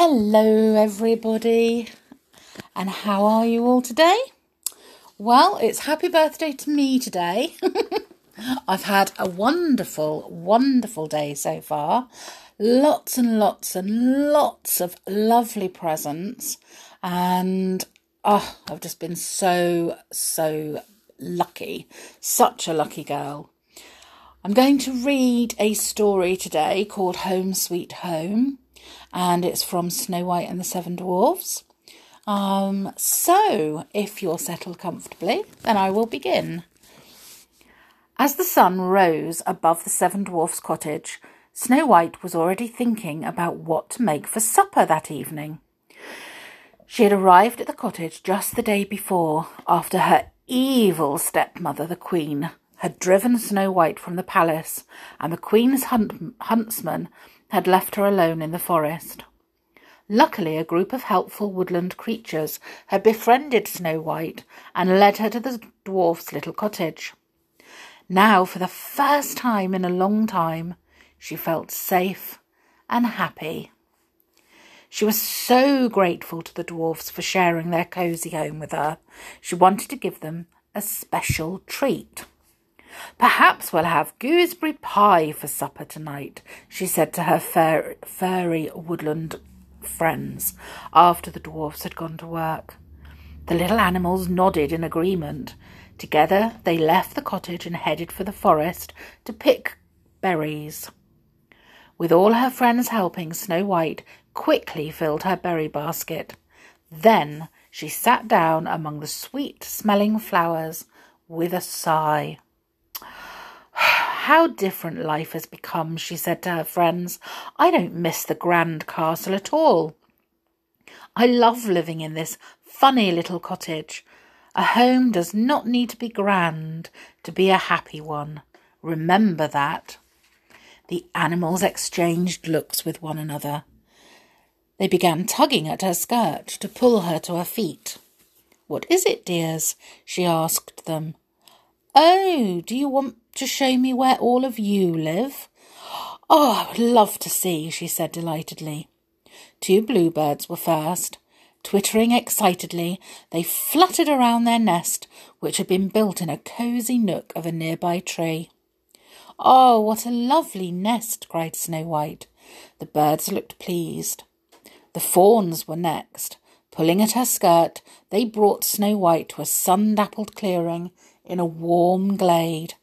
Hello, everybody, and how are you all today? Well, it's happy birthday to me today. I've had a wonderful, wonderful day so far. Lots and lots and lots of lovely presents, and oh, I've just been so, so lucky. Such a lucky girl. I'm going to read a story today called Home Sweet Home and it's from Snow White and the Seven Dwarfs. Um, so, if you're settled comfortably, then I will begin. As the sun rose above the Seven Dwarfs' cottage, Snow White was already thinking about what to make for supper that evening. She had arrived at the cottage just the day before, after her evil stepmother, the Queen, had driven Snow White from the palace, and the Queen's hunt- huntsman had left her alone in the forest. Luckily, a group of helpful woodland creatures had befriended Snow White and led her to the dwarf's little cottage. Now, for the first time in a long time, she felt safe and happy. She was so grateful to the dwarfs for sharing their cosy home with her. She wanted to give them a special treat. Perhaps we'll have gooseberry pie for supper tonight, she said to her fair, fairy woodland friends after the dwarfs had gone to work. The little animals nodded in agreement. Together they left the cottage and headed for the forest to pick berries. With all her friends helping, Snow White quickly filled her berry basket. Then she sat down among the sweet smelling flowers with a sigh. How different life has become, she said to her friends. I don't miss the grand castle at all. I love living in this funny little cottage. A home does not need to be grand to be a happy one. Remember that. The animals exchanged looks with one another. They began tugging at her skirt to pull her to her feet. What is it, dears? she asked them. Oh, do you want to show me where all of you live? Oh, I would love to see, she said delightedly. Two bluebirds were first. Twittering excitedly, they fluttered around their nest, which had been built in a cosy nook of a nearby tree. Oh, what a lovely nest, cried Snow White. The birds looked pleased. The fawns were next. Pulling at her skirt, they brought Snow White to a sun dappled clearing in a warm glade.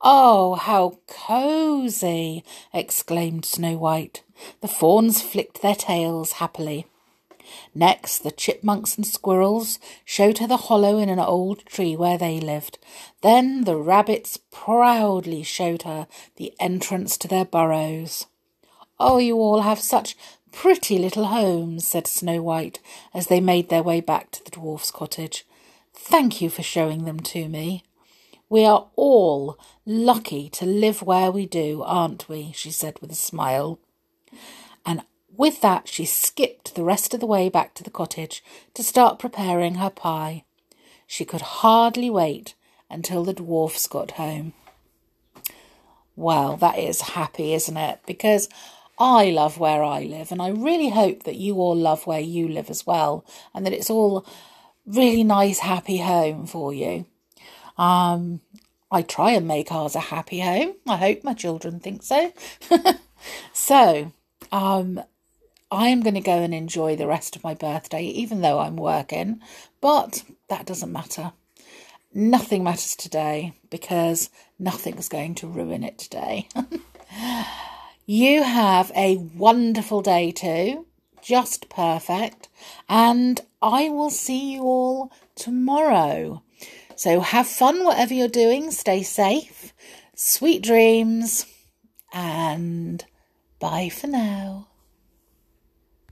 Oh, how cosy! exclaimed Snow White. The fawns flicked their tails happily. Next, the chipmunks and squirrels showed her the hollow in an old tree where they lived. Then the rabbits proudly showed her the entrance to their burrows. Oh, you all have such pretty little homes, said Snow White as they made their way back to the dwarf's cottage. Thank you for showing them to me. We are all lucky to live where we do, aren't we? she said with a smile. And with that, she skipped the rest of the way back to the cottage to start preparing her pie. She could hardly wait until the dwarfs got home. Well, that is happy, isn't it? Because I love where I live, and I really hope that you all love where you live as well, and that it's all really nice, happy home for you. Um, I try and make ours a happy home. I hope my children think so. so, um, I am going to go and enjoy the rest of my birthday, even though I'm working, but that doesn't matter. Nothing matters today because nothing's going to ruin it today. you have a wonderful day too, just perfect, and I will see you all tomorrow. So have fun, whatever you're doing. Stay safe. Sweet dreams. And bye for now.